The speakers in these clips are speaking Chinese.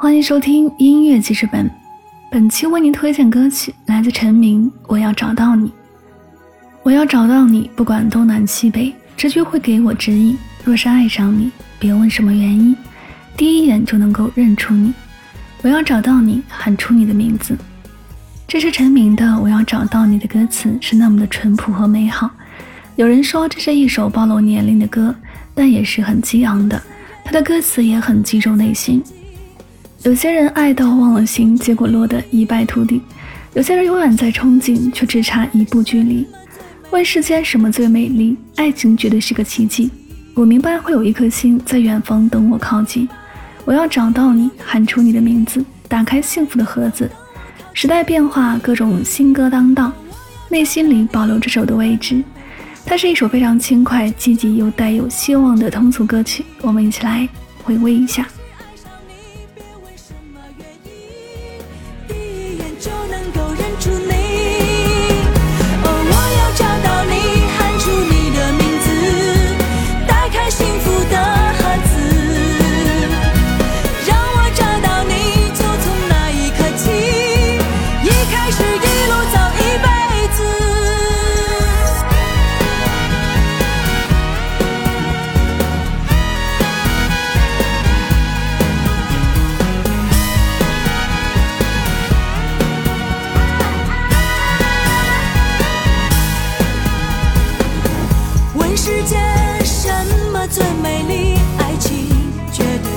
欢迎收听音乐记事本，本期为您推荐歌曲来自陈明《我要找到你》。我要找到你，不管东南西北，直觉会给我指引。若是爱上你，别问什么原因，第一眼就能够认出你。我要找到你，喊出你的名字。这是陈明的《我要找到你》的歌词，是那么的淳朴和美好。有人说这是一首暴露年龄的歌，但也是很激昂的。他的歌词也很击中内心。有些人爱到忘了形，结果落得一败涂地；有些人永远在憧憬，却只差一步距离。问世间什么最美丽？爱情绝对是个奇迹。我明白会有一颗心在远方等我靠近。我要找到你，喊出你的名字，打开幸福的盒子。时代变化，各种新歌当道，内心里保留这首的位置。它是一首非常轻快、积极又带有希望的通俗歌曲。我们一起来回味一下。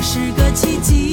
是个奇迹。